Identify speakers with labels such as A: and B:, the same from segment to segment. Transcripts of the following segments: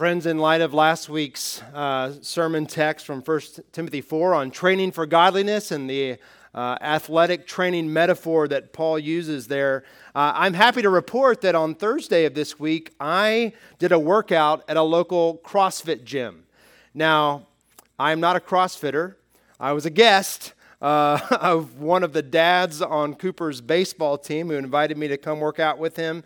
A: Friends, in light of last week's uh, sermon text from 1 Timothy 4 on training for godliness and the uh, athletic training metaphor that Paul uses there, uh, I'm happy to report that on Thursday of this week, I did a workout at a local CrossFit gym. Now, I'm not a CrossFitter, I was a guest. Uh, of one of the dads on Cooper's baseball team who invited me to come work out with him.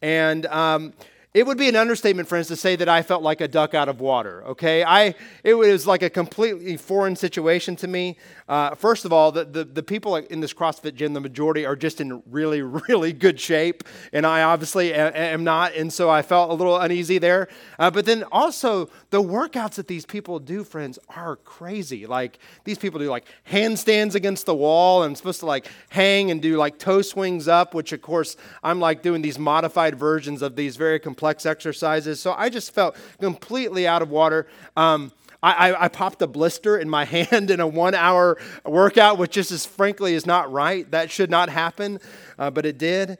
A: And um, it would be an understatement, friends, to say that I felt like a duck out of water, okay? I, it was like a completely foreign situation to me. Uh, first of all, the, the, the, people in this CrossFit gym, the majority are just in really, really good shape, and I obviously am not, and so I felt a little uneasy there. Uh, but then also, the workouts that these people do, friends, are crazy. Like, these people do like handstands against the wall, and I'm supposed to like hang and do like toe swings up, which of course, I'm like doing these modified versions of these very complex complex exercises. So I just felt completely out of water. Um, I, I, popped a blister in my hand in a one hour workout, which just as frankly is not right. That should not happen, uh, but it did.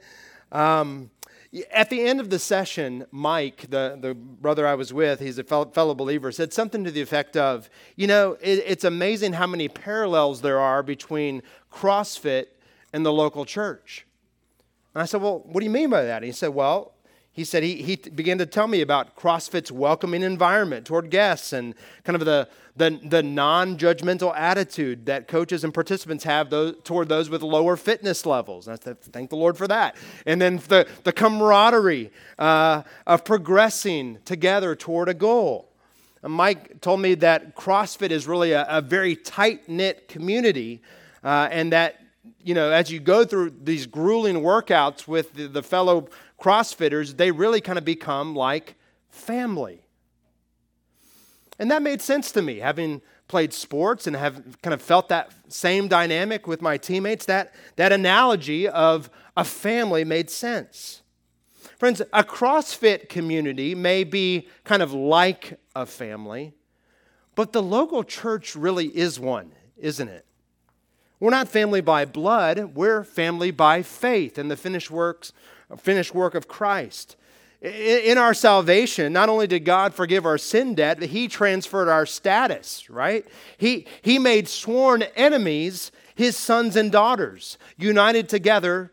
A: Um, at the end of the session, Mike, the, the brother I was with, he's a fellow, fellow believer, said something to the effect of, You know, it, it's amazing how many parallels there are between CrossFit and the local church. And I said, Well, what do you mean by that? And he said, Well, he said he, he began to tell me about CrossFit's welcoming environment toward guests and kind of the, the, the non judgmental attitude that coaches and participants have those, toward those with lower fitness levels. I said, thank the Lord for that. And then the, the camaraderie uh, of progressing together toward a goal. And Mike told me that CrossFit is really a, a very tight knit community uh, and that you know, as you go through these grueling workouts with the, the fellow CrossFitters, they really kind of become like family. And that made sense to me, having played sports and have kind of felt that same dynamic with my teammates. That, that analogy of a family made sense. Friends, a CrossFit community may be kind of like a family, but the local church really is one, isn't it? We're not family by blood, we're family by faith and the finished works finished work of Christ. In our salvation, not only did God forgive our sin debt, but He transferred our status, right? He, he made sworn enemies His sons and daughters, united together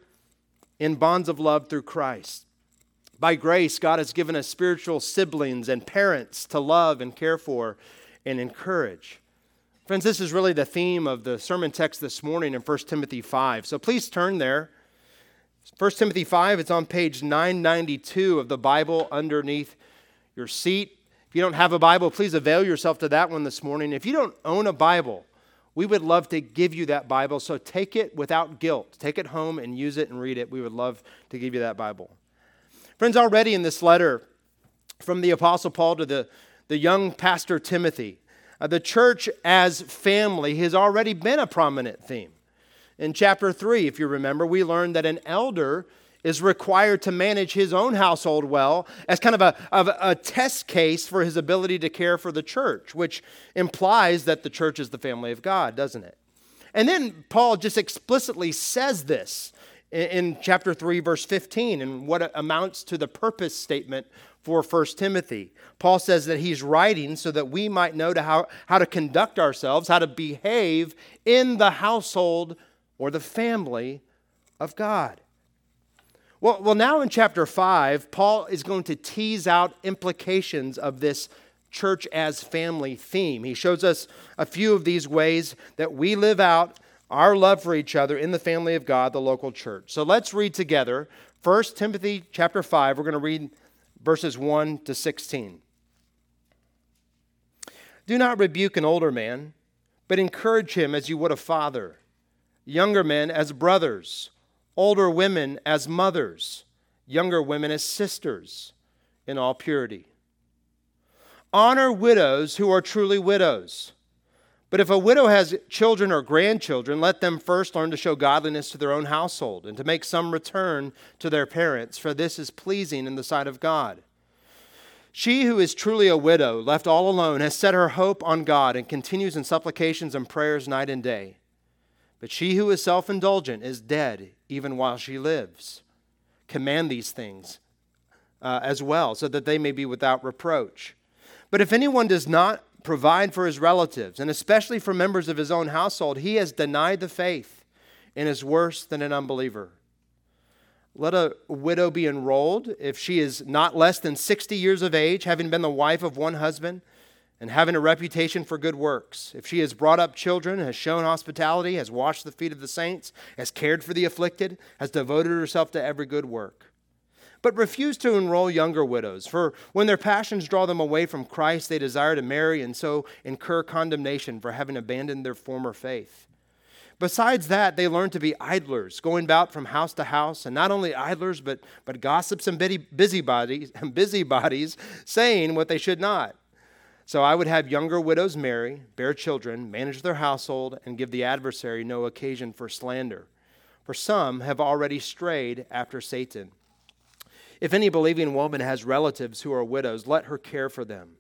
A: in bonds of love through Christ. By grace, God has given us spiritual siblings and parents to love and care for and encourage. Friends, this is really the theme of the sermon text this morning in 1 Timothy 5. So please turn there. 1 Timothy 5, it's on page 992 of the Bible underneath your seat. If you don't have a Bible, please avail yourself to that one this morning. If you don't own a Bible, we would love to give you that Bible. So take it without guilt. Take it home and use it and read it. We would love to give you that Bible. Friends, already in this letter from the Apostle Paul to the, the young pastor Timothy, uh, the church as family has already been a prominent theme. In chapter 3, if you remember, we learned that an elder is required to manage his own household well as kind of a, of a test case for his ability to care for the church, which implies that the church is the family of God, doesn't it? And then Paul just explicitly says this in, in chapter 3, verse 15, and what amounts to the purpose statement for 1 Timothy. Paul says that he's writing so that we might know to how, how to conduct ourselves, how to behave in the household or the family of God. Well, well, now in chapter 5, Paul is going to tease out implications of this church as family theme. He shows us a few of these ways that we live out our love for each other in the family of God, the local church. So let's read together 1 Timothy chapter 5. We're going to read verses 1 to 16. Do not rebuke an older man, but encourage him as you would a father, younger men as brothers, older women as mothers, younger women as sisters, in all purity. Honor widows who are truly widows. But if a widow has children or grandchildren, let them first learn to show godliness to their own household and to make some return to their parents, for this is pleasing in the sight of God. She who is truly a widow, left all alone, has set her hope on God and continues in supplications and prayers night and day. But she who is self indulgent is dead even while she lives. Command these things uh, as well, so that they may be without reproach. But if anyone does not provide for his relatives, and especially for members of his own household, he has denied the faith and is worse than an unbeliever. Let a widow be enrolled if she is not less than 60 years of age, having been the wife of one husband and having a reputation for good works. If she has brought up children, has shown hospitality, has washed the feet of the saints, has cared for the afflicted, has devoted herself to every good work. But refuse to enroll younger widows, for when their passions draw them away from Christ, they desire to marry and so incur condemnation for having abandoned their former faith. Besides that, they learn to be idlers, going about from house to house, and not only idlers, but, but gossips and busybodies, busybodies, saying what they should not. So I would have younger widows marry, bear children, manage their household, and give the adversary no occasion for slander. For some have already strayed after Satan. If any believing woman has relatives who are widows, let her care for them.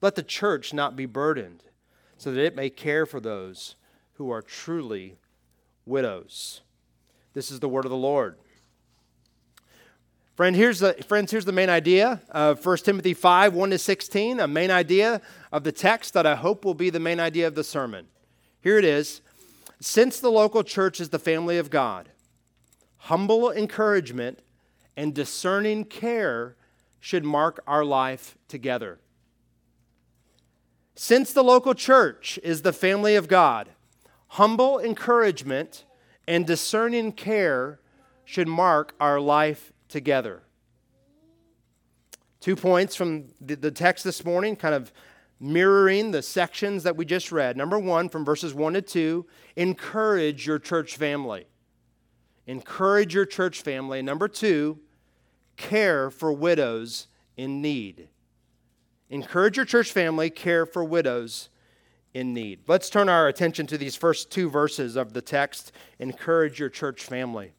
A: Let the church not be burdened, so that it may care for those who are truly widows. This is the word of the Lord. Friend, here's the, friends, here's the main idea of 1 Timothy 5 1 to 16, a main idea of the text that I hope will be the main idea of the sermon. Here it is Since the local church is the family of God, humble encouragement and discerning care should mark our life together. Since the local church is the family of God, humble encouragement and discerning care should mark our life together. Two points from the text this morning, kind of mirroring the sections that we just read. Number one, from verses 1 to 2, encourage your church family. Encourage your church family. Number two, care for widows in need. Encourage your church family, care for widows in need. Let's turn our attention to these first two verses of the text. Encourage your church family.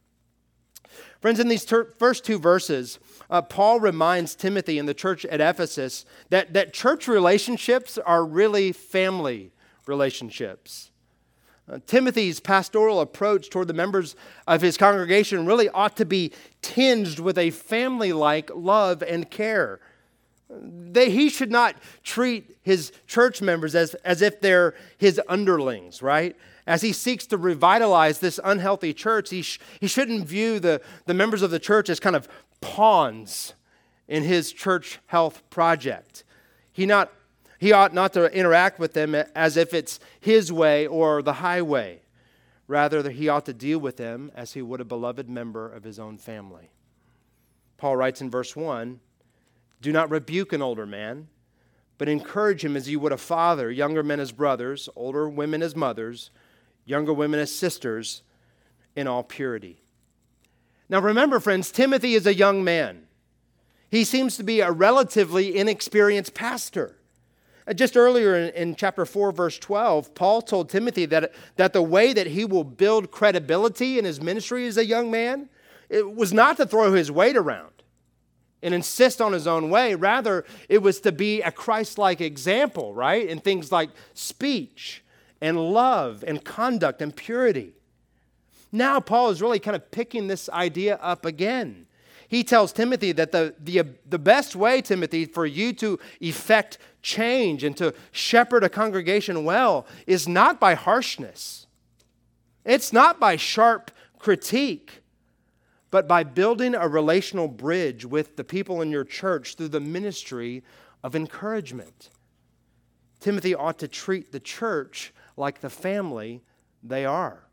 A: Friends, in these ter- first two verses, uh, Paul reminds Timothy and the church at Ephesus that, that church relationships are really family relationships. Uh, Timothy's pastoral approach toward the members of his congregation really ought to be tinged with a family like love and care. They, he should not treat his church members as, as if they're his underlings, right? As he seeks to revitalize this unhealthy church, he, sh- he shouldn't view the, the members of the church as kind of pawns in his church health project. He, not, he ought not to interact with them as if it's his way or the highway. Rather, he ought to deal with them as he would a beloved member of his own family. Paul writes in verse 1 do not rebuke an older man, but encourage him as you would a father, younger men as brothers, older women as mothers, younger women as sisters, in all purity. Now remember, friends, Timothy is a young man. He seems to be a relatively inexperienced pastor. Uh, just earlier in, in, chapter 4, verse 12, Paul told Timothy that, that the way that he will build credibility in his ministry as a young man it was not to throw his weight around and insist on his own way. Rather, it was to be a Christ like example, right? In things like speech and love and conduct and purity. Now, Paul is really kind of picking this idea up again. He tells Timothy that the, the, the best way, Timothy, for you to effect change and to shepherd a congregation well is not by harshness, it's not by sharp critique but by building a relational bridge with the people in your church through the ministry of encouragement. Timothy ought to treat the church like the family they are.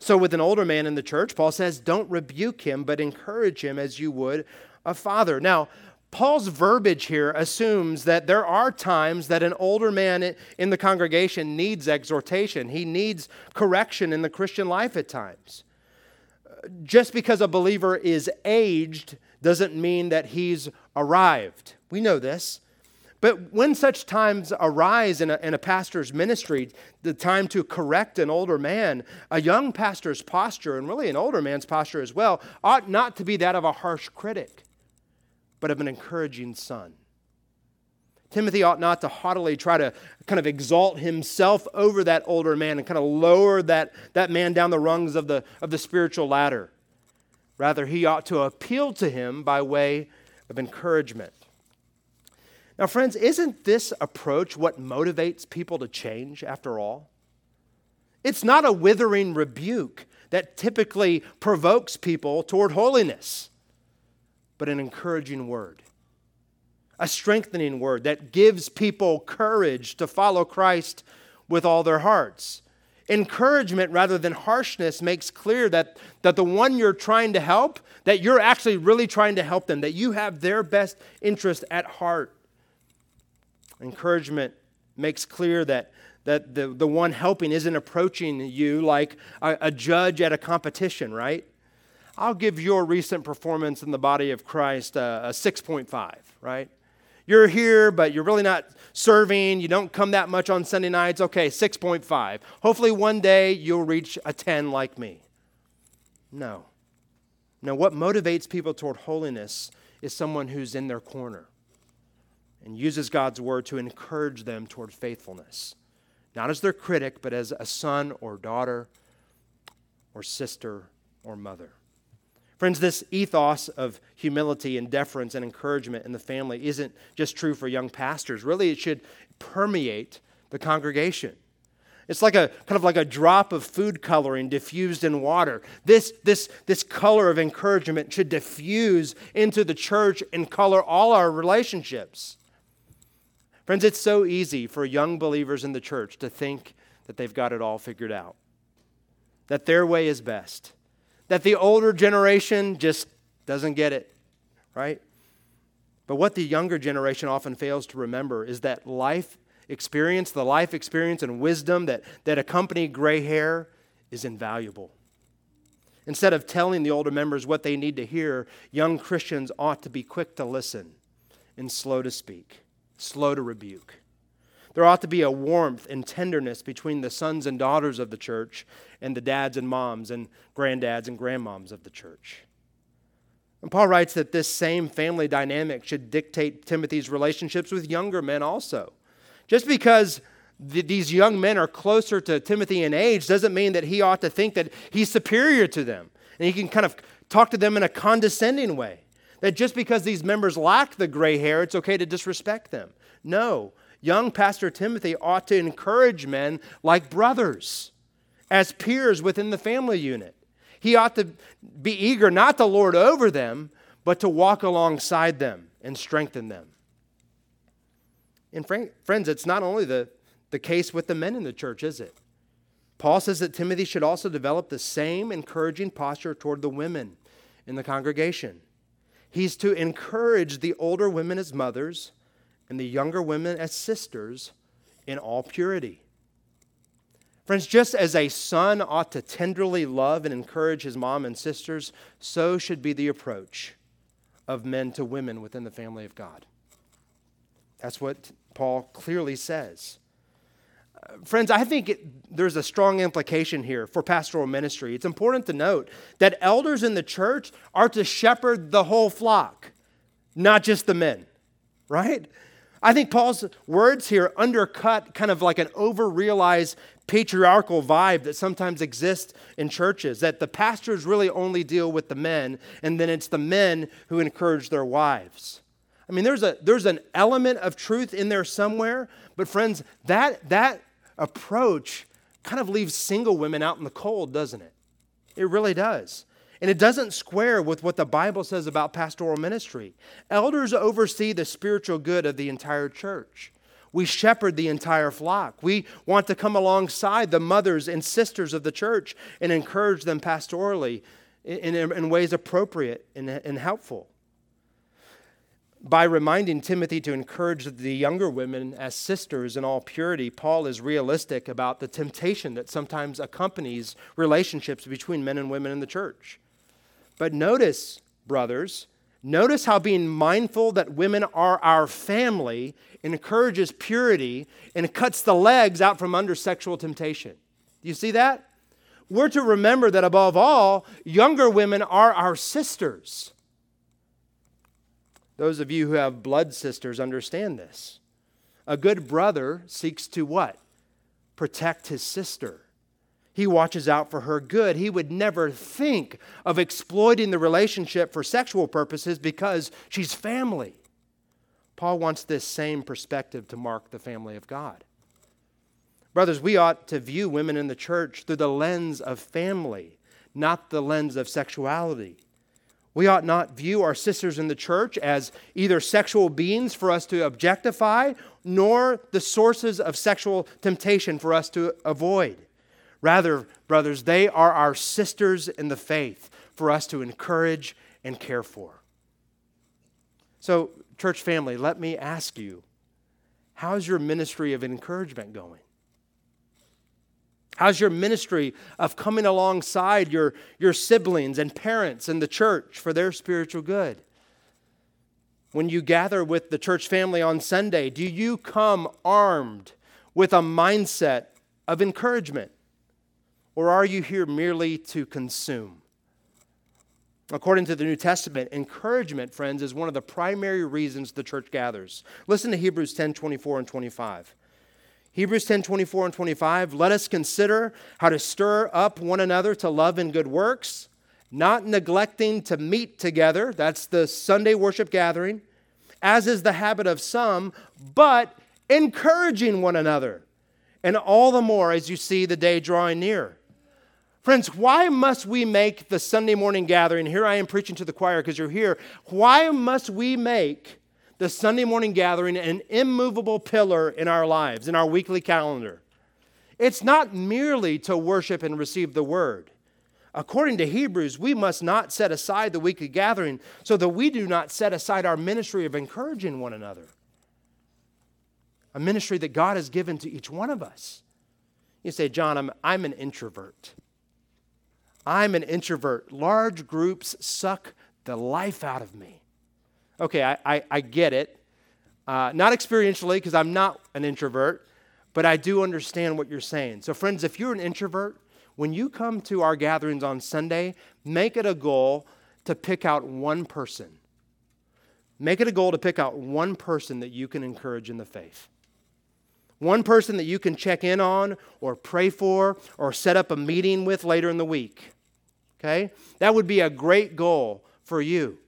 A: So, with an older man in the church, Paul says, don't rebuke him, but encourage him as you would a father. Now, Paul's verbiage here assumes that there are times that an older man in the congregation needs exhortation. He needs correction in the Christian life at times uh, just because a believer is aged doesn't mean that he's arrived. We know this. But when such times arise in a, in a, pastor's ministry, the time to correct an older man, a young pastor's posture, and really an older man's posture as well, ought not to be that of a harsh critic, but of an encouraging son. Timothy ought not to haughtily try to kind of exalt himself over that older man and kind of lower that, that man down the rungs of the, of the spiritual ladder. Rather, he ought to appeal to him by way of encouragement. Now, friends, isn't this approach what motivates people to change after all? It's not a withering rebuke that typically provokes people toward holiness, but an encouraging word, a strengthening word that gives people courage to follow Christ with all their hearts. Encouragement rather than harshness makes clear that, that the one you're trying to help, that you're actually really trying to help them, that you have their best interest at heart. Encouragement makes clear that, that the, the one helping isn't approaching you like a, a judge at a competition, right? I'll give your recent performance in the body of Christ a, a 6.5, right? You're here, but you're really not serving. You don't come that much on Sunday nights. Okay, 6.5. Hopefully, one day you'll reach a 10 like me. No. No, what motivates people toward holiness is someone who's in their corner and uses God's word to encourage them toward faithfulness. Not as their critic, but as a son or daughter or sister or mother. Friends, this ethos of humility and deference and encouragement in the family isn't just true for young pastors. Really, it should permeate the congregation. It's like a kind of like a drop of food coloring diffused in water. This, this, this color of encouragement should diffuse into the church and color all our relationships. Friends, it's so easy for young believers in the church to think that they've got it all figured out, that their way is best, that the older generation just doesn't get it, right? But what the younger generation often fails to remember is that life experience, the life experience and wisdom that, that accompany gray hair is invaluable. Instead of telling the older members what they need to hear, young Christians ought to be quick to listen and slow to speak slow to rebuke. There ought to be a warmth and tenderness between the sons and daughters of the church and the dads and moms and granddads and grandmoms of the church. And Paul writes that this same family dynamic should dictate Timothy's relationships with younger men also. Just because th- these young men are closer to Timothy in age doesn't mean that he ought to think that he's superior to them. And he can kind of talk to them in a condescending way. That just because these members lack the gray hair, it's okay to disrespect them. No. Young Pastor Timothy ought to encourage men like brothers, as peers within the family unit. He ought to be eager not to lord over them, but to walk alongside them and strengthen them. And friends, it's not only the, the case with the men in the church, is it? Paul says that Timothy should also develop the same encouraging posture toward the women in the congregation. He's to encourage the older women as mothers and the younger women as sisters in all purity. Friends, just as a son ought to tenderly love and encourage his mom and sisters, so should be the approach of men to women within the family of God. That's what Paul clearly says. Friends, I think it, there's a strong implication here for pastoral ministry. It's important to note that elders in the church are to shepherd the whole flock, not just the men, right? I think Paul's words here undercut kind of like an over-realized patriarchal vibe that sometimes exists in churches that the pastors really only deal with the men and then it's the men who encourage their wives. I mean there's a there's an element of truth in there somewhere, but friends, that that approach kind of leaves single women out in the cold, doesn't it? It really does. And it doesn't square with what the Bible says about pastoral ministry. Elders oversee the spiritual good of the entire church. We shepherd the entire flock. We want to come alongside the mothers and sisters of the church and encourage them pastorally in, in, in ways appropriate and, and helpful by reminding Timothy to encourage the younger women as sisters in all purity, Paul is realistic about the temptation that sometimes accompanies relationships between men and women in the church. But notice, brothers, notice how being mindful that women are our family encourages purity and cuts the legs out from under sexual temptation. Do you see that? We're to remember that above all, younger women are our sisters. Those of you who have blood sisters understand this. A good brother seeks to what? Protect his sister. He watches out for her good. He would never think of exploiting the relationship for sexual purposes because she's family. Paul wants this same perspective to mark the family of God. Brothers, we ought to view women in the church through the lens of family, not the lens of sexuality. We ought not view our sisters in the church as either sexual beings for us to objectify, nor the sources of sexual temptation for us to avoid. Rather, brothers, they are our sisters in the faith for us to encourage and care for. So, church family, let me ask you how's your ministry of encouragement going? How's your ministry of coming alongside your, your siblings and parents and the church for their spiritual good? When you gather with the church family on Sunday, do you come armed with a mindset of encouragement? Or are you here merely to consume? According to the New Testament, encouragement, friends, is one of the primary reasons the church gathers. Listen to Hebrews 10 24 and 25. Hebrews 10 24 and 25. Let us consider how to stir up one another to love and good works, not neglecting to meet together. That's the Sunday worship gathering, as is the habit of some, but encouraging one another. And all the more as you see the day drawing near. Friends, why must we make the Sunday morning gathering? Here I am preaching to the choir because you're here. Why must we make the Sunday morning gathering an immovable pillar in our lives, in our weekly calendar. It's not merely to worship and receive the word. According to Hebrews, we must not set aside the weekly gathering so that we do not set aside our ministry of encouraging one another. A ministry that God has given to each one of us. You say, Jon, I'm, I'm an introvert. I'm an introvert. Large groups suck the life out of me. Okay, I, I, I get it. Uh, not experientially, because I'm not an introvert, but I do understand what you're saying. So, friends, if you're an introvert, when you come to our gatherings on Sunday, make it a goal to pick out one person. Make it a goal to pick out one person that you can encourage in the faith. One person that you can check in on or pray for or set up a meeting with later in the week. Okay? That would be a great goal for you.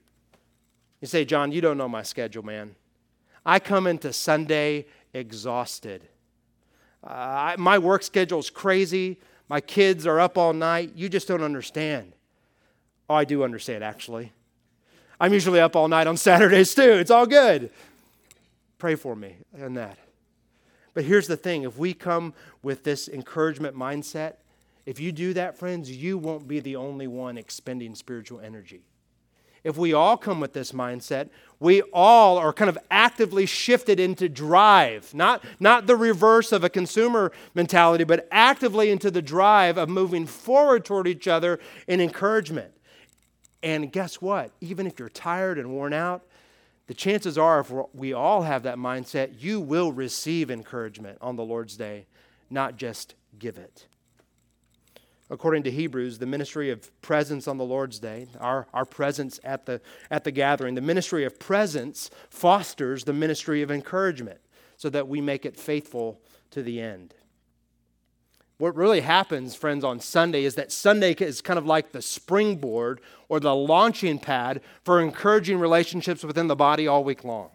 A: You say, Jon, you don't know my schedule, man. I come into Sunday exhausted. Uh, I, my work schedule is crazy. My kids are up all night. You just don't understand. Oh, I do understand, actually. I'm usually up all night on Saturdays, too. It's all good. Pray for me in that. But here's the thing if we come with this encouragement mindset, if you do that, friends, you won't be the only one expending spiritual energy if we all come with this mindset, we all are kind of actively shifted into drive, not, not the reverse of a consumer mentality, but actively into the drive of moving forward toward each other in encouragement. And guess what? Even if you're tired and worn out, the chances are, if we all have that mindset, you will receive encouragement on the Lord's day, not just give it according to Hebrews, the ministry of presence on the Lord's Day, our, our presence at the, at the gathering, the ministry of presence fosters the ministry of encouragement so that we make it faithful to the end. What really happens, friends, on Sunday is that Sunday is kind of like the springboard or the launching pad for encouraging relationships within the body all week long.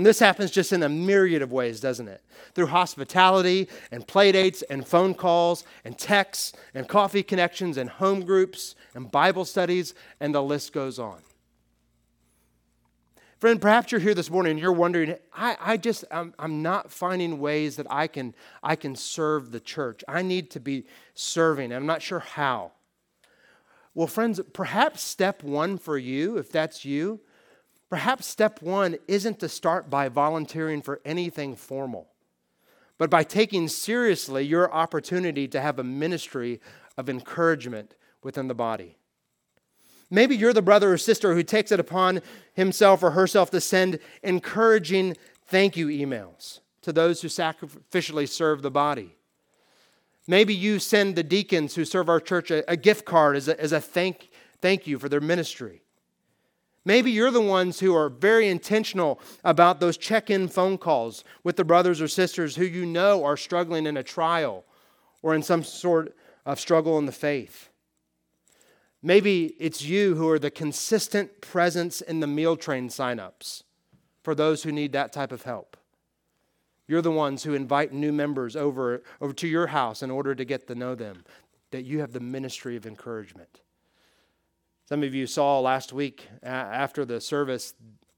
A: And this happens just in a myriad of ways, doesn't it? Through hospitality and playdates and phone calls and texts and coffee connections and home groups and Bible studies, and the list goes on. Friend, perhaps you're here this morning and you're wondering, I, I just, I'm, I'm not finding ways that I can, I can serve the church. I need to be serving, I'm not sure how. Well, friends, perhaps step one for you, if that's you, Perhaps step one isn't to start by volunteering for anything formal, but by taking seriously your opportunity to have a ministry of encouragement within the body. Maybe you're the brother or sister who takes it upon himself or herself to send encouraging thank you emails to those who sacrificially serve the body. Maybe you send the deacons who serve our church a, a gift card as a, as a thank, thank you for their ministry. Maybe you're the ones who are very intentional about those check in phone calls with the brothers or sisters who you know are struggling in a trial or in some sort of struggle in the faith. Maybe it's you who are the consistent presence in the meal train signups for those who need that type of help. You're the ones who invite new members over, over to your house in order to get to know them, that you have the ministry of encouragement. Some of you saw last week after the service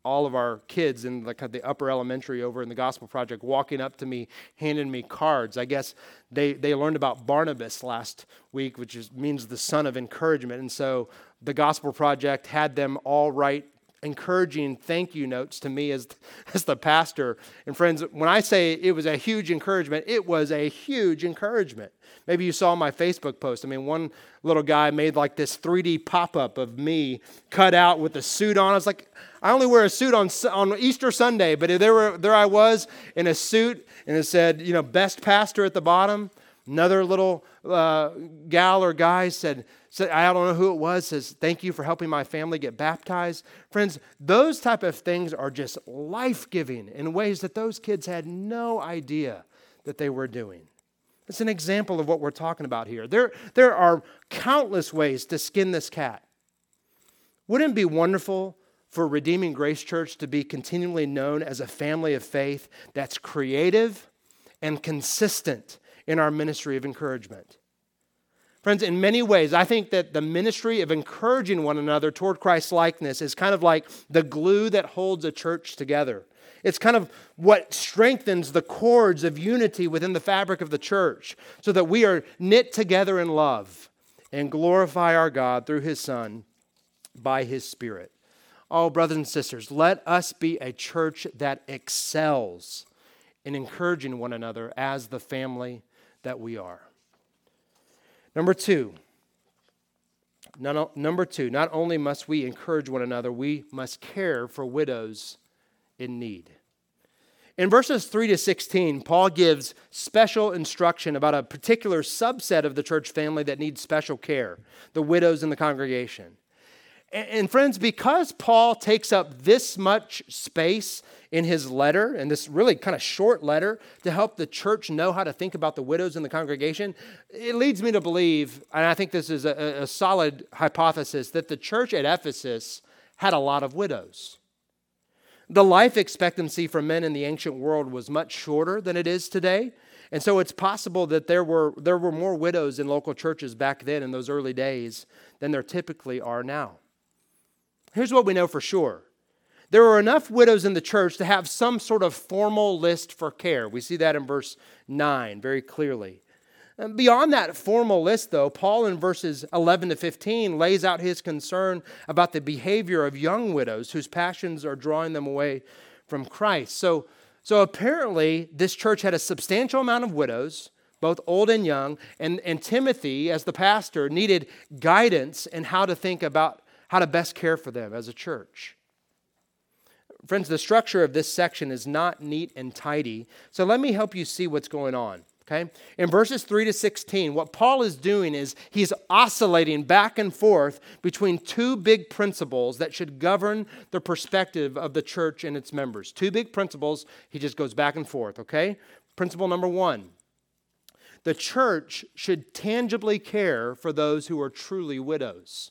A: all of our kids in the, the upper elementary over in the Gospel Project walking up to me, handing me cards. I guess they, they learned about Barnabas last week, which is, means the son of encouragement. And so the Gospel Project had them all write encouraging thank you notes to me as, as the pastor. And friends, when I say it was a huge encouragement, it was a huge encouragement. Maybe you saw my Facebook post. I mean, one little guy made like this 3D pop up of me cut out with a suit on. I was like, I only wear a suit on, on Easter Sunday, but there, were, there I was in a suit, and it said, you know, best pastor at the bottom. Another little uh, gal or guy said, I don't know who it was, says, thank you for helping my family get baptized. Friends, those type of things are just life-giving in ways that those kids had no idea that they were doing. It's an example of what we're talking about here. There, there are countless ways to skin this cat. Wouldn't it be wonderful for Redeeming Grace Church to be continually known as a family of faith that's creative and consistent in our ministry of encouragement. Friends, in many ways, I think that the ministry of encouraging one another toward Christ's likeness is kind of like the glue that holds a church together. It's kind of what strengthens the cords of unity within the fabric of the church so that we are knit together in love and glorify our God through his Son by his Spirit. Oh, brothers and sisters, let us be a church that excels in encouraging one another as the family that we are. Number two, number two, not only must we encourage one another, we must care for widows in need. In verses 3 to 16, Paul gives special instruction about a particular subset of the church family that needs special care the widows in the congregation. And friends, because Paul takes up this much space in his letter, and this really kind of short letter to help the church know how to think about the widows in the congregation, it leads me to believe, and I think this is a, a solid hypothesis, that the church at Ephesus had a lot of widows. The life expectancy for men in the ancient world was much shorter than it is today. And so it's possible that there were, there were more widows in local churches back then in those early days than there typically are now. Here's what we know for sure there were enough widows in the church to have some sort of formal list for care. We see that in verse 9 very clearly. Beyond that formal list, though, Paul in verses 11 to 15 lays out his concern about the behavior of young widows whose passions are drawing them away from Christ. So, so apparently, this church had a substantial amount of widows, both old and young, and, and Timothy, as the pastor, needed guidance in how to think about how to best care for them as a church. Friends, the structure of this section is not neat and tidy, so let me help you see what's going on. Okay? In verses 3 to 16, what Paul is doing is he's oscillating back and forth between two big principles that should govern the perspective of the church and its members. Two big principles, he just goes back and forth, okay? Principle number one the church should tangibly care for those who are truly widows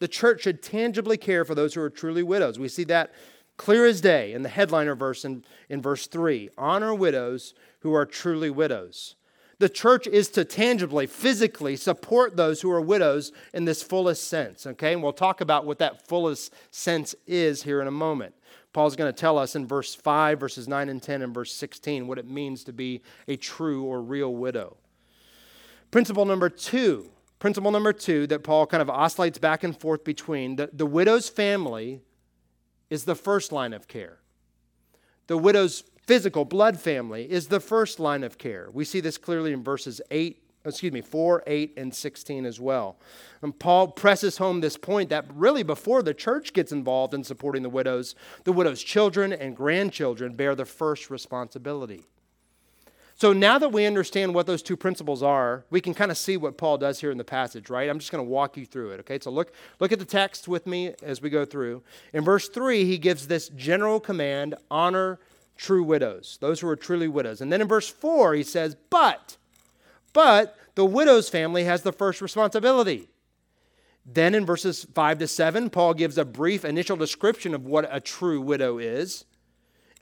A: the church should tangibly care for those who are truly widows. We see that clear as day in the headliner verse in, in verse 3 honor widows who are truly widows. The church is to tangibly, physically support those who are widows in this fullest sense. Okay, and we'll talk about what that fullest sense is here in a moment. Paul's going to tell us in verse 5, verses 9 and 10, and verse 16 what it means to be a true or real widow. Principle number two principle number two that Paul kind of oscillates back and forth between the, the widow's family is the first line of care. The widow's physical blood family is the first line of care. We see this clearly in verses 8, excuse me, 4, 8, and 16 as well. And Paul presses home this point that really before the church gets involved in supporting the widows, the widow's children and grandchildren bear the first responsibility. So now that we understand what those two principles are, we can kind of see what Paul does here in the passage, right? I'm just going to walk you through it, okay? So look, look at the text with me as we go through. In verse 3, he gives this general command honor true widows, those who are truly widows. And then in verse 4, he says, but, but the widow's family has the first responsibility. Then in verses 5 to 7, Paul gives a brief initial description of what a true widow is.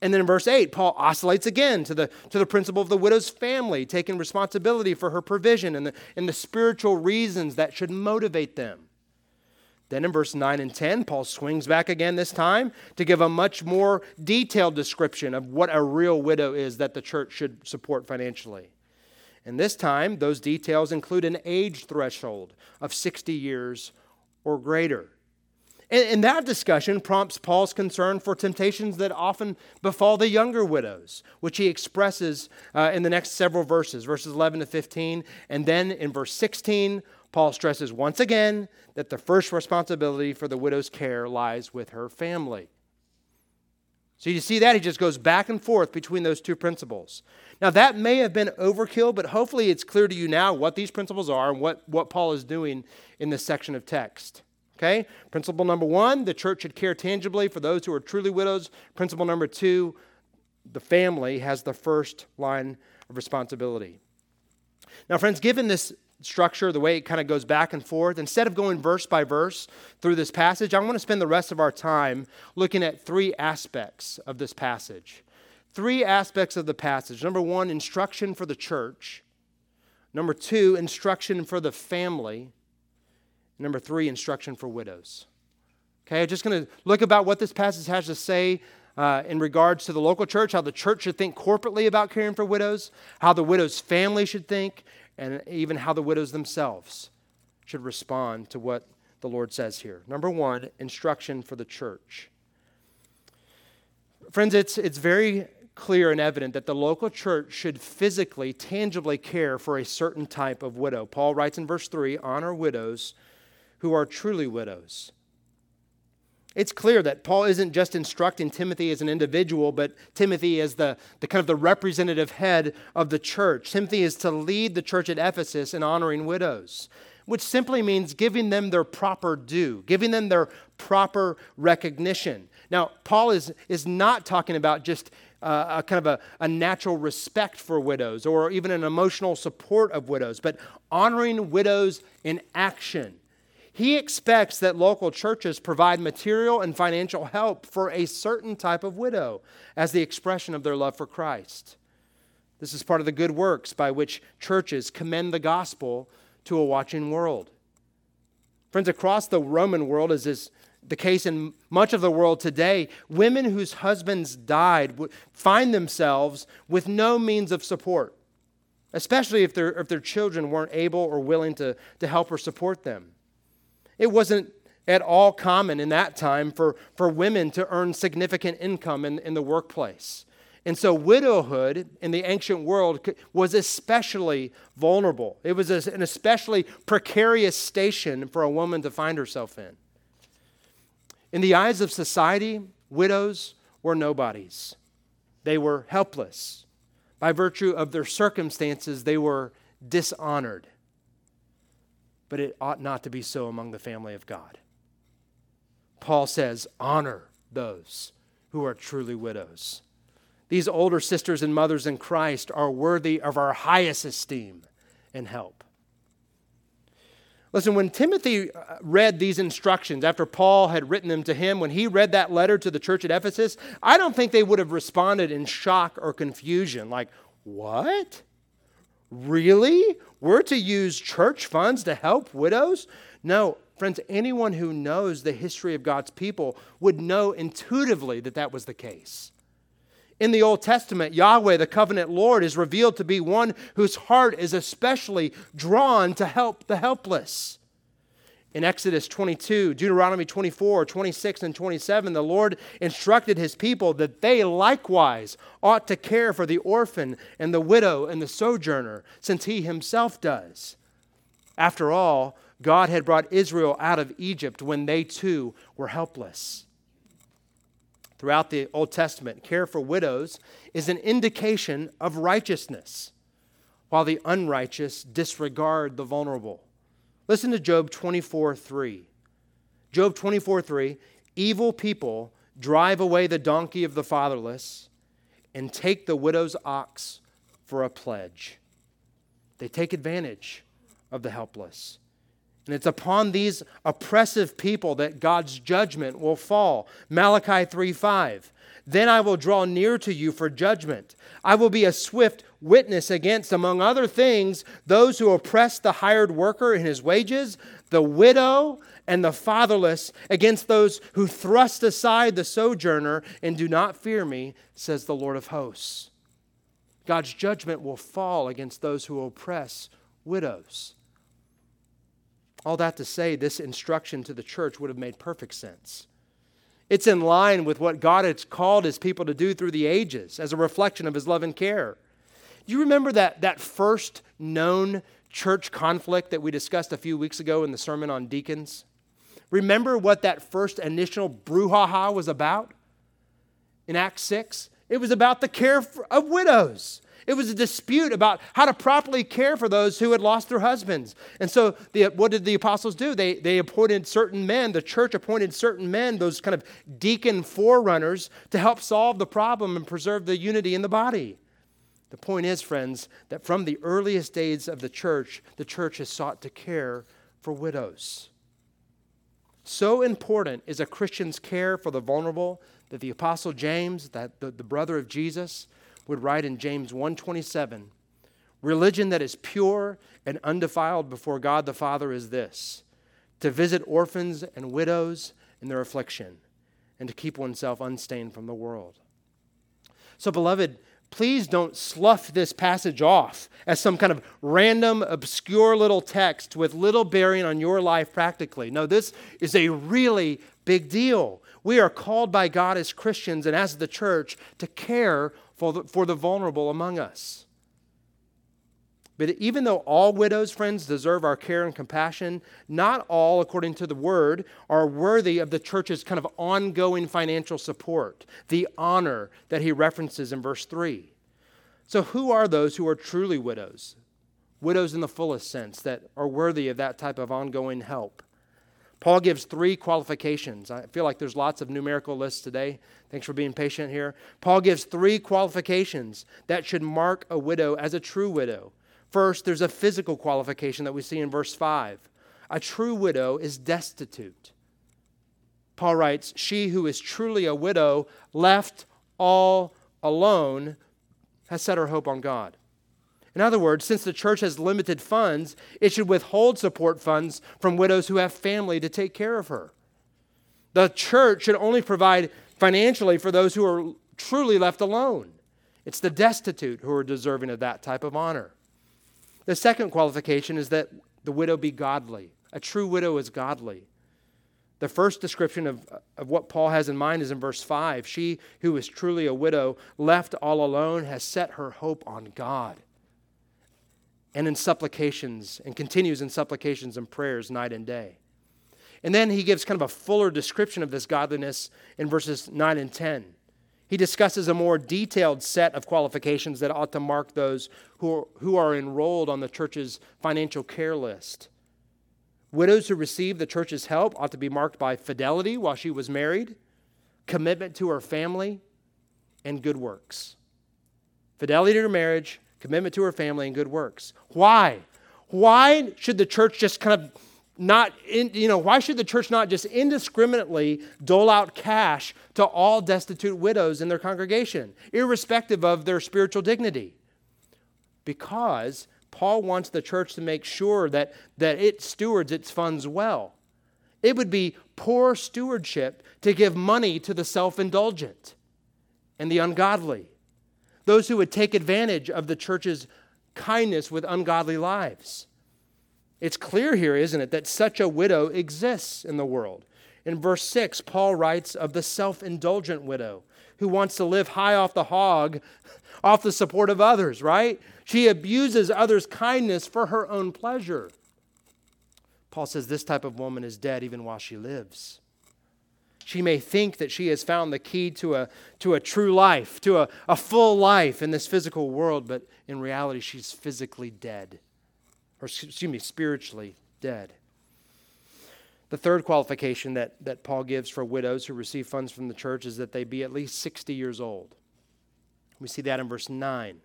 A: And then in verse 8, Paul oscillates again to the, to the principle of the widow's family, taking responsibility for her provision and the, and the spiritual reasons that should motivate them. Then in verse 9 and 10, Paul swings back again this time to give a much more detailed description of what a real widow is that the church should support financially. And this time, those details include an age threshold of 60 years or greater. And, and that discussion prompts Paul's concern for temptations that often befall the younger widows, which he expresses uh, in the next several verses, verses 11 to 15. And then in verse 16, Paul stresses once again that the first responsibility for the widow's care lies with her family. So you see that? He just goes back and forth between those two principles. Now, that may have been overkill, but hopefully it's clear to you now what these principles are and what, what Paul is doing in this section of text. Okay? Principle number one the church should care tangibly for those who are truly widows. Principle number two the family has the first line of responsibility. Now, friends, given this structure, the way it kind of goes back and forth, instead of going verse by verse through this passage, I want to spend the rest of our time looking at three aspects of this passage. Three aspects of the passage. Number one, instruction for the church. Number two, instruction for the family. Number three, instruction for widows. Okay, I'm just going to look about what this passage has to say uh, in regards to the local church, how the church should think corporately about caring for widows, how the widow's family should think, and even how the widows themselves should respond to what the Lord says here. Number one, instruction for the church. Friends, it's, it's very clear and evident that the local church should physically, tangibly care for a certain type of widow. Paul writes in verse 3 honor widows who are truly widows. It's clear that Paul isn't just instructing Timothy as an individual, but Timothy as the, the kind of the representative head of the church. Timothy is to lead the church at Ephesus in honoring widows, which simply means giving them their proper due, giving them their proper recognition. Now, Paul is, is not talking about just uh, a kind of a, a natural respect for widows or even an emotional support of widows, but honoring widows in action he expects that local churches provide material and financial help for a certain type of widow as the expression of their love for Christ. This is part of the good works by which churches commend the gospel to a watching world. Friends, across the Roman world, as is the case in much of the world today, women whose husbands died find themselves with no means of support, especially if, if their children weren't able or willing to, to help or support them. It wasn't at all common in that time for, for women to earn significant income in, in the workplace. And so, widowhood in the ancient world was especially vulnerable. It was an especially precarious station for a woman to find herself in. In the eyes of society, widows were nobodies, they were helpless. By virtue of their circumstances, they were dishonored but it ought not to be so among the family of God. Paul says, honor those who are truly widows. These older sisters and mothers in Christ are worthy of our highest esteem and help. Listen, when Timothy uh, read these instructions after Paul had written them to him, when he read that letter to the church at Ephesus, I don't think they would have responded in shock or confusion like, What? Really? We're to use church funds to help widows? No, friends, anyone who knows the history of God's people would know intuitively that that was the case. In the Old Testament, Yahweh, the covenant Lord, is revealed to be one whose heart is especially drawn to help the helpless. In Exodus 22, Deuteronomy 24, 26, and 27, the Lord instructed his people that they likewise ought to care for the orphan and the widow and the sojourner, since he himself does. After all, God had brought Israel out of Egypt when they too were helpless. Throughout the Old Testament, care for widows is an indication of righteousness, while the unrighteous disregard the vulnerable. Listen to Job 24 3. Job 24 3 Evil people drive away the donkey of the fatherless and take the widow's ox for a pledge. They take advantage of the helpless. And it's upon these oppressive people that God's judgment will fall. Malachi 3 5. Then I will draw near to you for judgment. I will be a swift witness against, among other things, those who oppress the hired worker in his wages, the widow, and the fatherless, against those who thrust aside the sojourner and do not fear me, says the Lord of hosts. God's judgment will fall against those who oppress widows. All that to say, this instruction to the church would have made perfect sense. It's in line with what God has called his people to do through the ages as a reflection of his love and care. Do you remember that, that first known church conflict that we discussed a few weeks ago in the sermon on deacons? Remember what that first initial brouhaha was about in Acts 6? It was about the care of widows. It was a dispute about how to properly care for those who had lost their husbands. And so, the, what did the apostles do? They, they appointed certain men, the church appointed certain men, those kind of deacon forerunners, to help solve the problem and preserve the unity in the body. The point is, friends, that from the earliest days of the church, the church has sought to care for widows. So important is a Christian's care for the vulnerable that the apostle James, that the, the brother of Jesus, would write in James 1:27, religion that is pure and undefiled before God the Father is this: to visit orphans and widows in their affliction and to keep oneself unstained from the world. So beloved, please don't slough this passage off as some kind of random, obscure little text with little bearing on your life practically. No, this is a really big deal. We are called by God as Christians and as the church to care for the, for the vulnerable among us. But even though all widows, friends, deserve our care and compassion, not all, according to the word, are worthy of the church's kind of ongoing financial support, the honor that he references in verse 3. So, who are those who are truly widows? Widows in the fullest sense that are worthy of that type of ongoing help. Paul gives three qualifications. I feel like there's lots of numerical lists today. Thanks for being patient here. Paul gives three qualifications that should mark a widow as a true widow. First, there's a physical qualification that we see in verse 5. A true widow is destitute. Paul writes, She who is truly a widow, left all alone, has set her hope on God. In other words, since the church has limited funds, it should withhold support funds from widows who have family to take care of her. The church should only provide financially for those who are truly left alone. It's the destitute who are deserving of that type of honor. The second qualification is that the widow be godly. A true widow is godly. The first description of, of what Paul has in mind is in verse 5. She who is truly a widow, left all alone, has set her hope on God and in supplications and continues in supplications and prayers night and day. And then he gives kind of a fuller description of this godliness in verses 9 and 10. He discusses a more detailed set of qualifications that ought to mark those who are, who are enrolled on the church's financial care list. Widows who receive the church's help ought to be marked by fidelity while she was married, commitment to her family, and good works. Fidelity to her marriage, commitment to her family, and good works. Why? Why should the church just kind of not, in, you know, why should the church not just indiscriminately dole out cash to all destitute widows in their congregation, irrespective of their spiritual dignity? Because Paul wants the church to make sure that, that it stewards its funds well. It would be poor stewardship to give money to the self indulgent and the ungodly those who would take advantage of the church's kindness with ungodly lives. It's clear here, isn't it, that such a widow exists in the world. In verse 6, Paul writes of the self indulgent widow who wants to live high off the hog, off the support of others, right? She abuses others' kindness for her own pleasure. Paul says this type of woman is dead even while she lives. She may think that she has found the key to a, to a true life, to a, a full life in this physical world, but in reality, she's physically dead. Or, excuse me, spiritually dead. The third qualification that, that Paul gives for widows who receive funds from the church is that they be at least 60 years old. We see that in verse 9.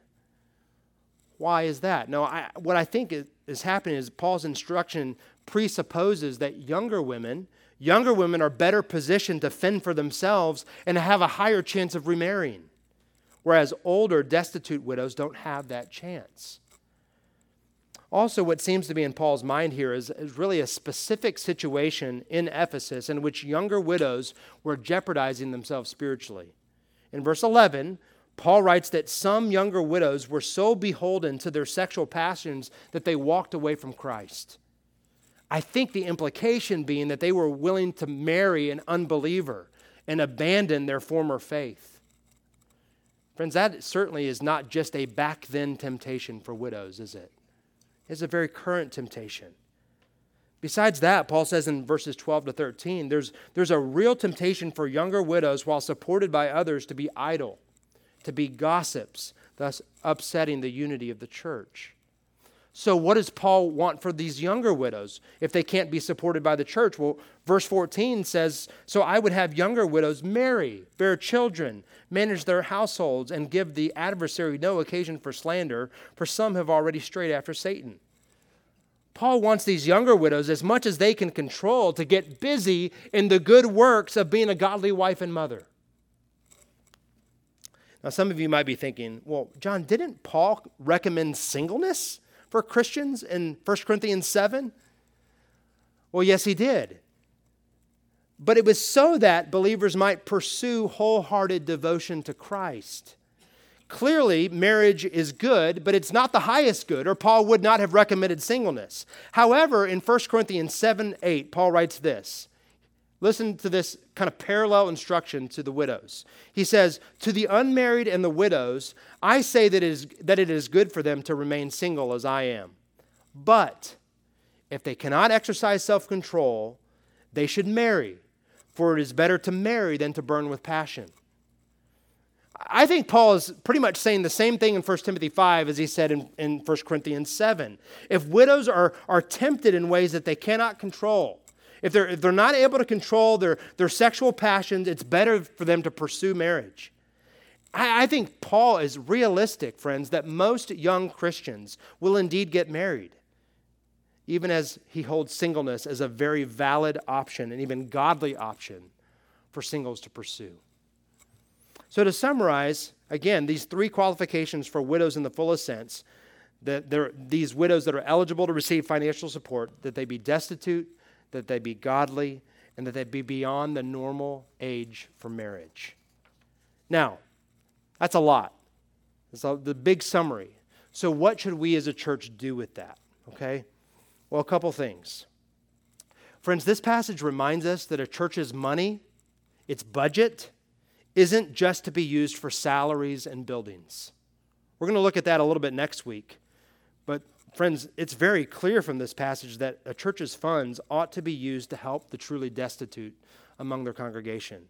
A: Why is that? No, I, what I think is, is happening is Paul's instruction presupposes that younger women, younger women are better positioned to fend for themselves and have a higher chance of remarrying, whereas older, destitute widows don't have that chance. Also, what seems to be in Paul's mind here is, is, really a specific situation in Ephesus in which younger widows were jeopardizing themselves spiritually. In verse 11, Paul writes that some younger widows were so beholden to their sexual passions that they walked away from Christ. I think the implication being that they were willing to marry an unbeliever and abandon their former faith. Friends, that certainly is not just a back then temptation for widows, is it? It's a very current temptation. Besides that, Paul says in verses 12 to 13, there's, there's a real temptation for younger widows, while supported by others, to be idle to be gossips, thus upsetting the unity of the church. So, what does Paul want for these younger widows if they can't be supported by the church? Well, verse 14 says, So I would have younger widows marry, bear children, manage their households, and give the adversary no occasion for slander, for some have already strayed after Satan. Paul wants these younger widows, as much as they can control, to get busy in the good works of being a godly wife and mother. Now, some of you might be thinking, well, Jon, didn't Paul recommend singleness for Christians in 1 Corinthians 7? Well, yes, he did. But it was so that believers might pursue wholehearted devotion to Christ. Clearly, marriage is good, but it's not the highest good, or Paul would not have recommended singleness. However, in 1 Corinthians 7 8, Paul writes this Listen to this kind of parallel instruction to the widows. He says, To the unmarried and the widows, I say that it, is, that it is good for them to remain single as I am. But if they cannot exercise self control, they should marry, for it is better to marry than to burn with passion. I think Paul is pretty much saying the same thing in 1 Timothy 5 as he said in, in 1 Corinthians 7. If widows are, are tempted in ways that they cannot control, if they're, if they're not able to control their, their sexual passions, it's better for them to pursue marriage. I, I think Paul is realistic, friends, that most young Christians will indeed get married, even as he holds singleness as a very valid option and even godly option for singles to pursue. So, to summarize, again, these three qualifications for widows in the fullest sense that these widows that are eligible to receive financial support, that they be destitute, that they be godly, and that they be beyond the normal age for marriage. Now, that's a lot. It's That's the big summary. So, what should we as a church do with that? Okay? Well, a couple things. Friends, this passage reminds us that a church's money, its budget, isn't just to be used for salaries and buildings. We're going to look at that a little bit next week. Friends, it's very clear from this passage that a church's funds ought to be used to help the truly destitute among their congregation.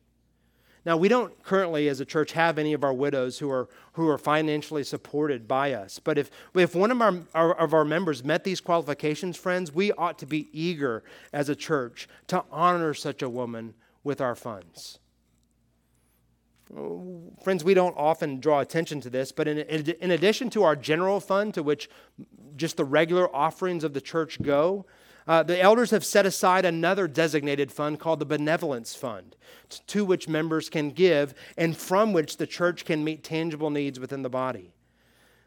A: Now, we don't currently, as a church, have any of our widows who are, who are financially supported by us. But if, if one of our, our, of our members met these qualifications, friends, we ought to be eager as a church to honor such a woman with our funds. Friends, we don't often draw attention to this, but in, in addition to our general fund, to which just the regular offerings of the church go, uh, the elders have set aside another designated fund called the Benevolence Fund, to which members can give and from which the church can meet tangible needs within the body.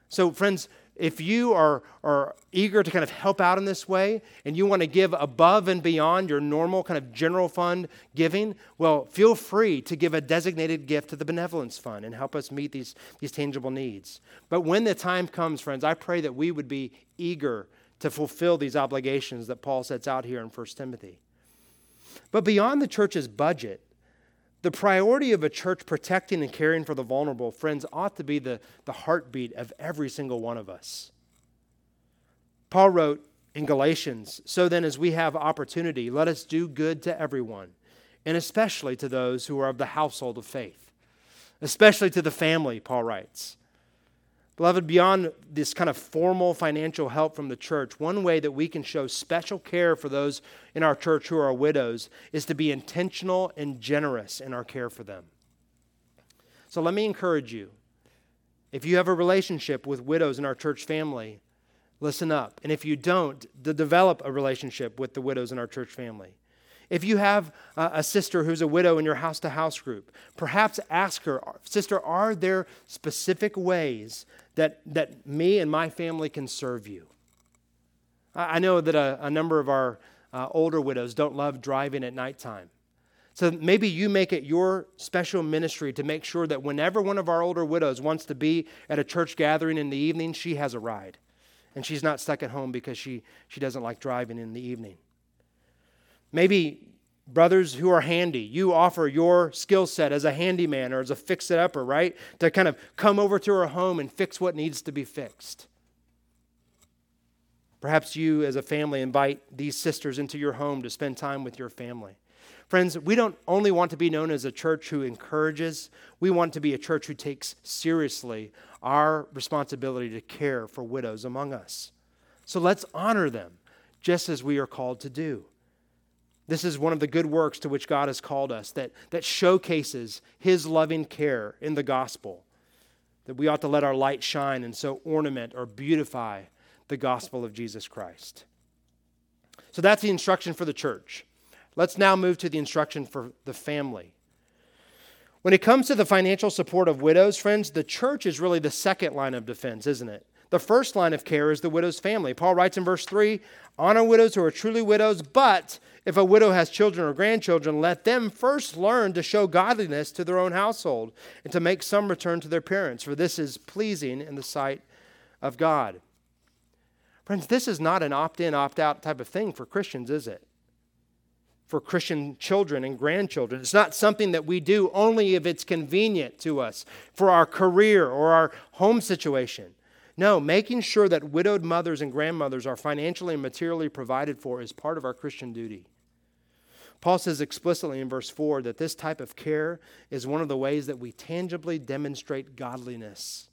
A: So, friends, if you are, are eager to kind of help out in this way and you want to give above and beyond your normal kind of general fund giving, well, feel free to give a designated gift to the benevolence fund and help us meet these, these tangible needs. But when the time comes, friends, I pray that we would be eager to fulfill these obligations that Paul sets out here in 1 Timothy. But beyond the church's budget, the priority of a church protecting and caring for the vulnerable, friends, ought to be the, the heartbeat of every single one of us. Paul wrote in Galatians So then, as we have opportunity, let us do good to everyone, and especially to those who are of the household of faith, especially to the family, Paul writes. Beloved, beyond this kind of formal financial help from the church, one way that we can show special care for those in our church who are widows is to be intentional and generous in our care for them. So let me encourage you if you have a relationship with widows in our church family, listen up. And if you don't, to develop a relationship with the widows in our church family. If you have a sister who's a widow in your house to house group, perhaps ask her, Sister, are there specific ways that, that me and my family can serve you? I know that a, a number of our uh, older widows don't love driving at nighttime. So maybe you make it your special ministry to make sure that whenever one of our older widows wants to be at a church gathering in the evening, she has a ride. And she's not stuck at home because she, she doesn't like driving in the evening. Maybe brothers who are handy, you offer your skill set as a handyman or as a fix it upper, right? To kind of come over to her home and fix what needs to be fixed. Perhaps you, as a family, invite these sisters into your home to spend time with your family. Friends, we don't only want to be known as a church who encourages, we want to be a church who takes seriously our responsibility to care for widows among us. So let's honor them just as we are called to do. This is one of the good works to which God has called us that, that showcases His loving care in the gospel. That we ought to let our light shine and so ornament or beautify the gospel of Jesus Christ. So that's the instruction for the church. Let's now move to the instruction for the family. When it comes to the financial support of widows, friends, the church is really the second line of defense, isn't it? The first line of care is the widow's family. Paul writes in verse 3 Honor widows who are truly widows, but if a widow has children or grandchildren, let them first learn to show godliness to their own household and to make some return to their parents, for this is pleasing in the sight of God. Friends, this is not an opt in, opt out type of thing for Christians, is it? For Christian children and grandchildren. It's not something that we do only if it's convenient to us for our career or our home situation. No, making sure that widowed mothers and grandmothers are financially and materially provided for is part of our Christian duty. Paul says explicitly in verse 4 that this type of care is one of the ways that we tangibly demonstrate godliness,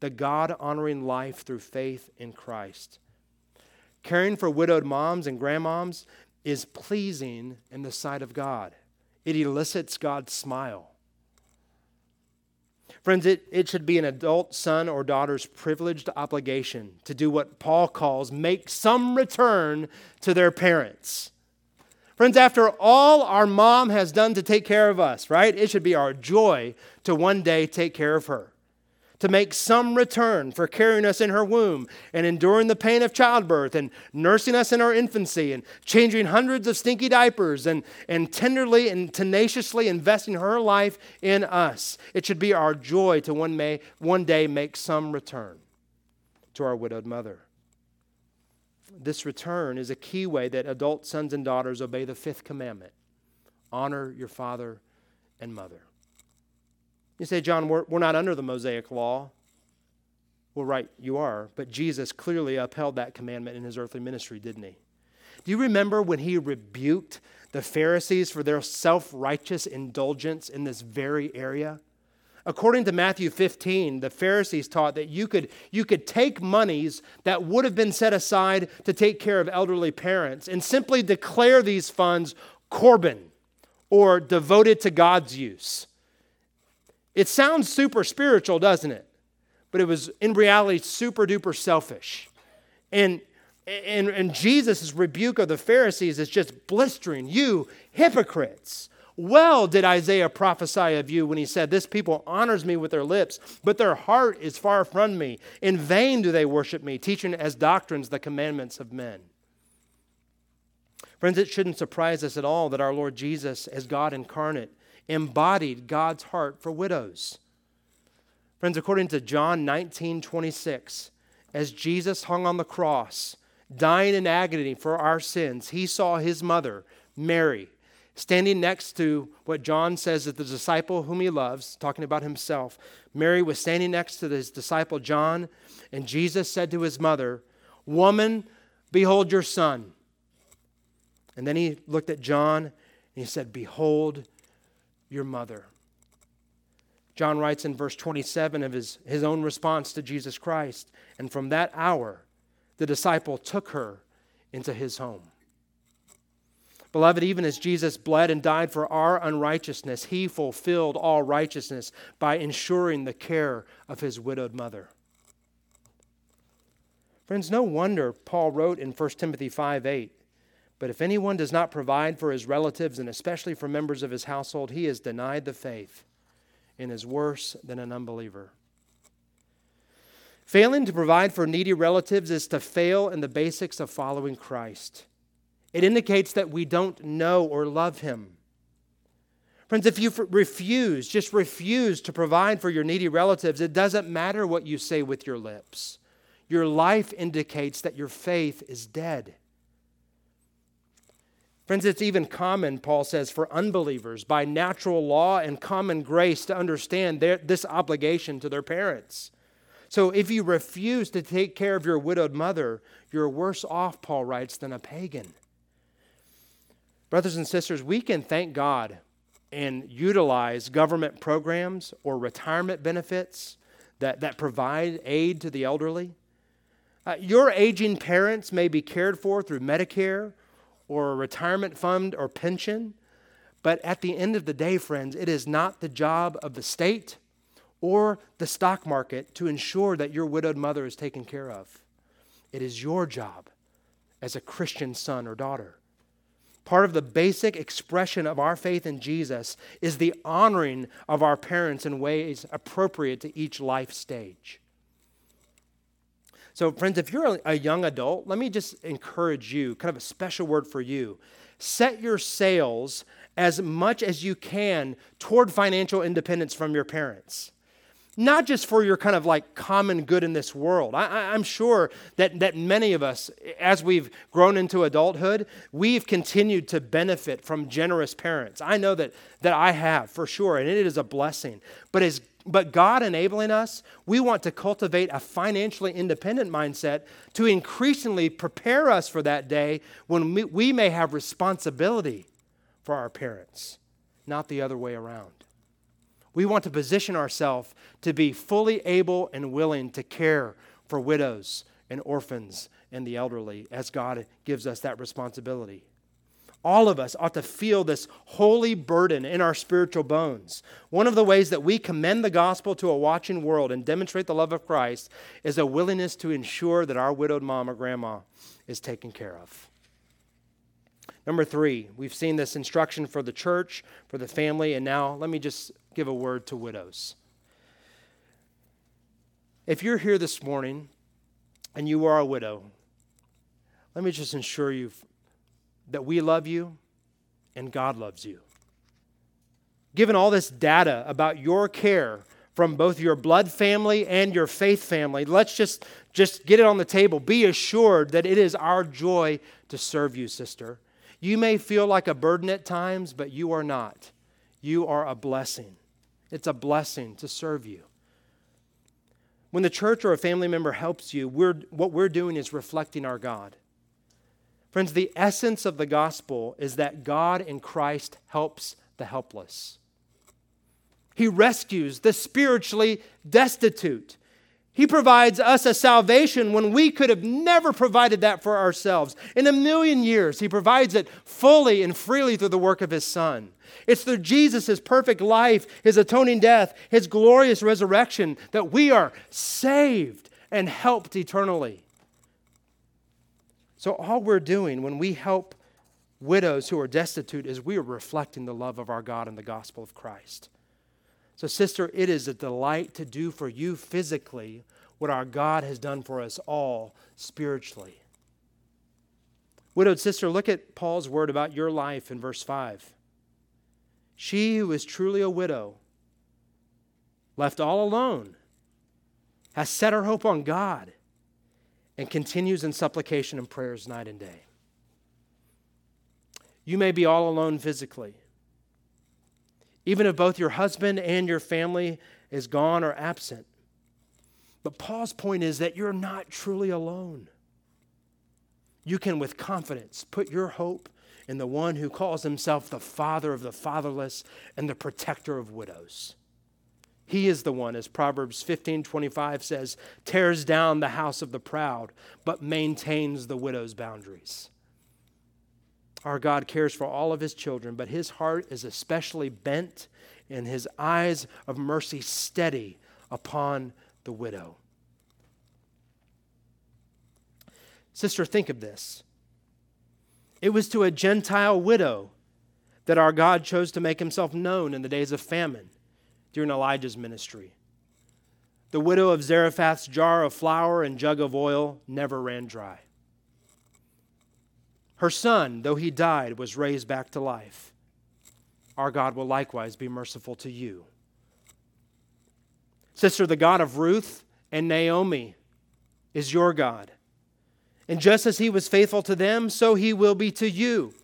A: the God honoring life through faith in Christ. Caring for widowed moms and grandmoms is pleasing in the sight of God. It elicits God's smile. Friends, it, it should be an adult son or daughter's privileged obligation to do what Paul calls make some return to their parents. Friends, after all our mom has done to take care of us, right, it should be our joy to one day take care of her to make some return for carrying us in her womb and enduring the pain of childbirth and nursing us in our infancy and changing hundreds of stinky diapers and, and tenderly and tenaciously investing her life in us. It should be our joy to one, may, one day make some return to our widowed mother. This return is a key way that adult sons and daughters obey the fifth commandment honor your father and mother. You say, Jon, we're, we're not under the Mosaic law. Well, right, you are. But Jesus clearly upheld that commandment in his earthly ministry, didn't he? Do you remember when he rebuked the Pharisees for their self righteous indulgence in this very area? According to Matthew 15, the Pharisees taught that you could, you could take monies that would have been set aside to take care of elderly parents and simply declare these funds Corban or devoted to God's use. It sounds super spiritual, doesn't it? But it was in reality super duper selfish. And, and, and Jesus' rebuke of the Pharisees is just blistering. You hypocrites. Well did Isaiah prophesy of you when he said, This people honors me with their lips, but their heart is far from me. In vain do they worship me, teaching as doctrines the commandments of men. Friends, it shouldn't surprise us at all that our Lord Jesus, as God incarnate, embodied God's heart for widows. Friends, according to John 19 26, as Jesus hung on the cross, dying in agony for our sins, he saw his mother, Mary, standing next to what John says is the disciple whom he loves, talking about himself. Mary was standing next to his disciple John, and Jesus said to his mother, Woman, behold your son. And then he looked at John and he said, Behold your mother. John writes in verse 27 of his, his own response to Jesus Christ, and from that hour, the disciple took her into his home. Beloved, even as Jesus bled and died for our unrighteousness, he fulfilled all righteousness by ensuring the care of his widowed mother. Friends, no wonder Paul wrote in 1 Timothy 5 8, but if anyone does not provide for his relatives and especially for members of his household, he has denied the faith and is worse than an unbeliever. Failing to provide for needy relatives is to fail in the basics of following Christ. It indicates that we don't know or love him. Friends, if you refuse, just refuse to provide for your needy relatives, it doesn't matter what you say with your lips. Your life indicates that your faith is dead. Friends, it's even common, Paul says, for unbelievers by natural law and common grace to understand their, this obligation to their parents. So if you refuse to take care of your widowed mother, you're worse off, Paul writes, than a pagan. Brothers and sisters, we can thank God and utilize government programs or retirement benefits that, that provide aid to the elderly. Uh, your aging parents may be cared for through Medicare or a retirement fund or pension. But at the end of the day, friends, it is not the job of the state or the stock market to ensure that your widowed mother is taken care of. It is your job as a Christian son or daughter. Part of the basic expression of our faith in Jesus is the honoring of our parents in ways appropriate to each life stage. So, friends, if you're a young adult, let me just encourage you, kind of a special word for you. Set your sails as much as you can toward financial independence from your parents. Not just for your kind of like common good in this world. I, am sure that, that many of us, as we've grown into adulthood, we've continued to benefit from generous parents. I know that, that I have for sure, and it is a blessing. But as but God enabling us, we want to cultivate a financially independent mindset to increasingly prepare us for that day when we may have responsibility for our parents, not the other way around. We want to position ourselves to be fully able and willing to care for widows and orphans and the elderly as God gives us that responsibility all of us ought to feel this holy burden in our spiritual bones. One of the ways that we commend the gospel to a watching world and demonstrate the love of Christ is a willingness to ensure that our widowed mom or grandma is taken care of. Number three, we've seen this instruction for the church, for the family, and now let me just give a word to widows. If you're here this morning and you are a widow, let me just ensure you that we love you and God loves you. Given all this data about your care from both your blood family and your faith family, let's just, just get it on the table. Be assured that it is our joy to serve you, sister. You may feel like a burden at times, but you are not. You are a blessing. It's a blessing to serve you. When the church or a family member helps you, we're, what we're doing is reflecting our God. Friends, the essence of the gospel is that God in Christ helps the helpless. He rescues the spiritually destitute. He provides us a salvation when we could have never provided that for ourselves. In a million years, He provides it fully and freely through the work of His Son. It's through Jesus' His perfect life, His atoning death, His glorious resurrection that we are saved and helped eternally. So, all we're doing when we help widows who are destitute is we are reflecting the love of our God and the gospel of Christ. So, sister, it is a delight to do for you physically what our God has done for us all spiritually. Widowed sister, look at Paul's word about your life in verse 5. She who is truly a widow, left all alone, has set her hope on God and continues in supplication and prayers night and day. You may be all alone physically. Even if both your husband and your family is gone or absent. But Paul's point is that you're not truly alone. You can, with confidence, put your hope in the one who calls himself the father of the fatherless and the protector of widows. He is the one, as Proverbs 15 25 says, tears down the house of the proud, but maintains the widow's boundaries. Our God cares for all of his children, but his heart is especially bent and his eyes of mercy steady upon the widow. Sister, think of this. It was to a Gentile widow that our God chose to make himself known in the days of famine during Elijah's ministry. The widow of Zarephath's jar of flour and jug of oil never ran dry. Her son, though he died, was raised back to life. Our God will likewise be merciful to you. Sister, the God of Ruth and Naomi is your God. And just as he was faithful to them, so he will be to you.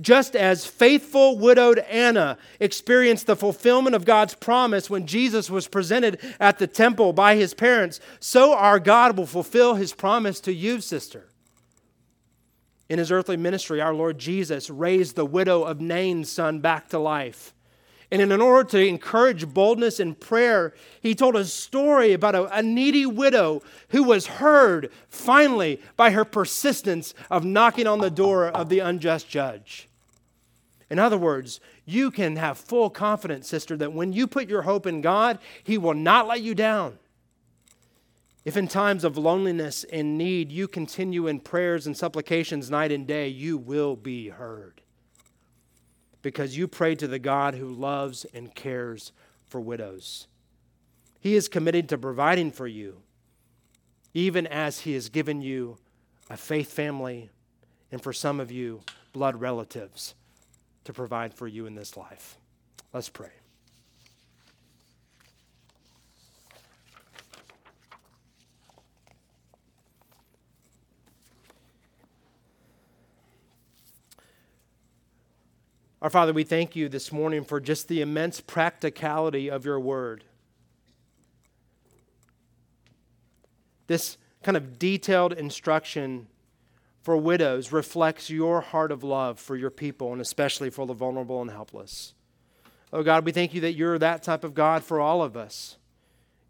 A: Just as faithful widowed Anna experienced the fulfillment of God's promise when Jesus was presented at the temple by his parents, so our God will fulfill his promise to you, sister. In his earthly ministry, our Lord Jesus raised the widow of Nain's son back to life. And in order to encourage boldness in prayer, he told a story about a, a, needy widow who was heard finally by her persistence of knocking on the door of the unjust judge. In other words, you can have full confidence, sister, that when you put your hope in God, he will not let you down. If in times of loneliness and need you continue in prayers and supplications night and day, you will be heard because you pray to the God who loves and cares for widows. He is committed to providing for you, even as He has given you a faith family and for some of you, blood relatives to provide for you in this life. Let's pray. Our Father, we thank you this morning for just the immense practicality of your word. This kind of detailed instruction for widows reflects your heart of love for your people and especially for the vulnerable and helpless. Oh God, we thank you that you're that type of God for all of us.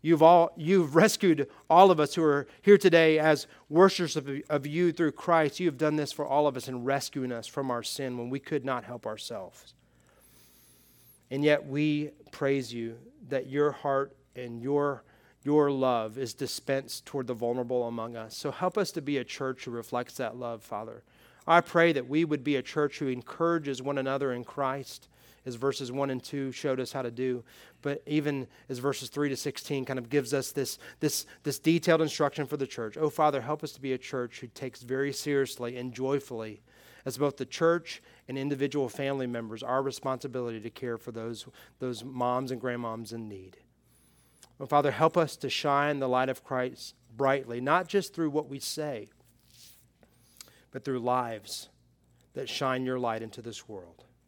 A: You've, all, you've rescued all of us who are here today as worshipers of, of you through Christ. You have done this for all of us in rescuing us from our sin when we could not help ourselves. And yet we praise you that your heart and your, your love is dispensed toward the vulnerable among us. So help us to be a church who reflects that love, Father. I pray that we would be a church who encourages one another in Christ as verses 1 and 2 showed us how to do. But even as verses 3 to 16 kind of gives us this, this, this detailed instruction for the church. Oh, Father, help us to be a church who takes very seriously and joyfully, as both the church and individual family members, our responsibility to care for those, those moms and grandmoms in need. Oh, Father, help us to shine the light of Christ brightly, not just through what we say, but through lives that shine your light into this world.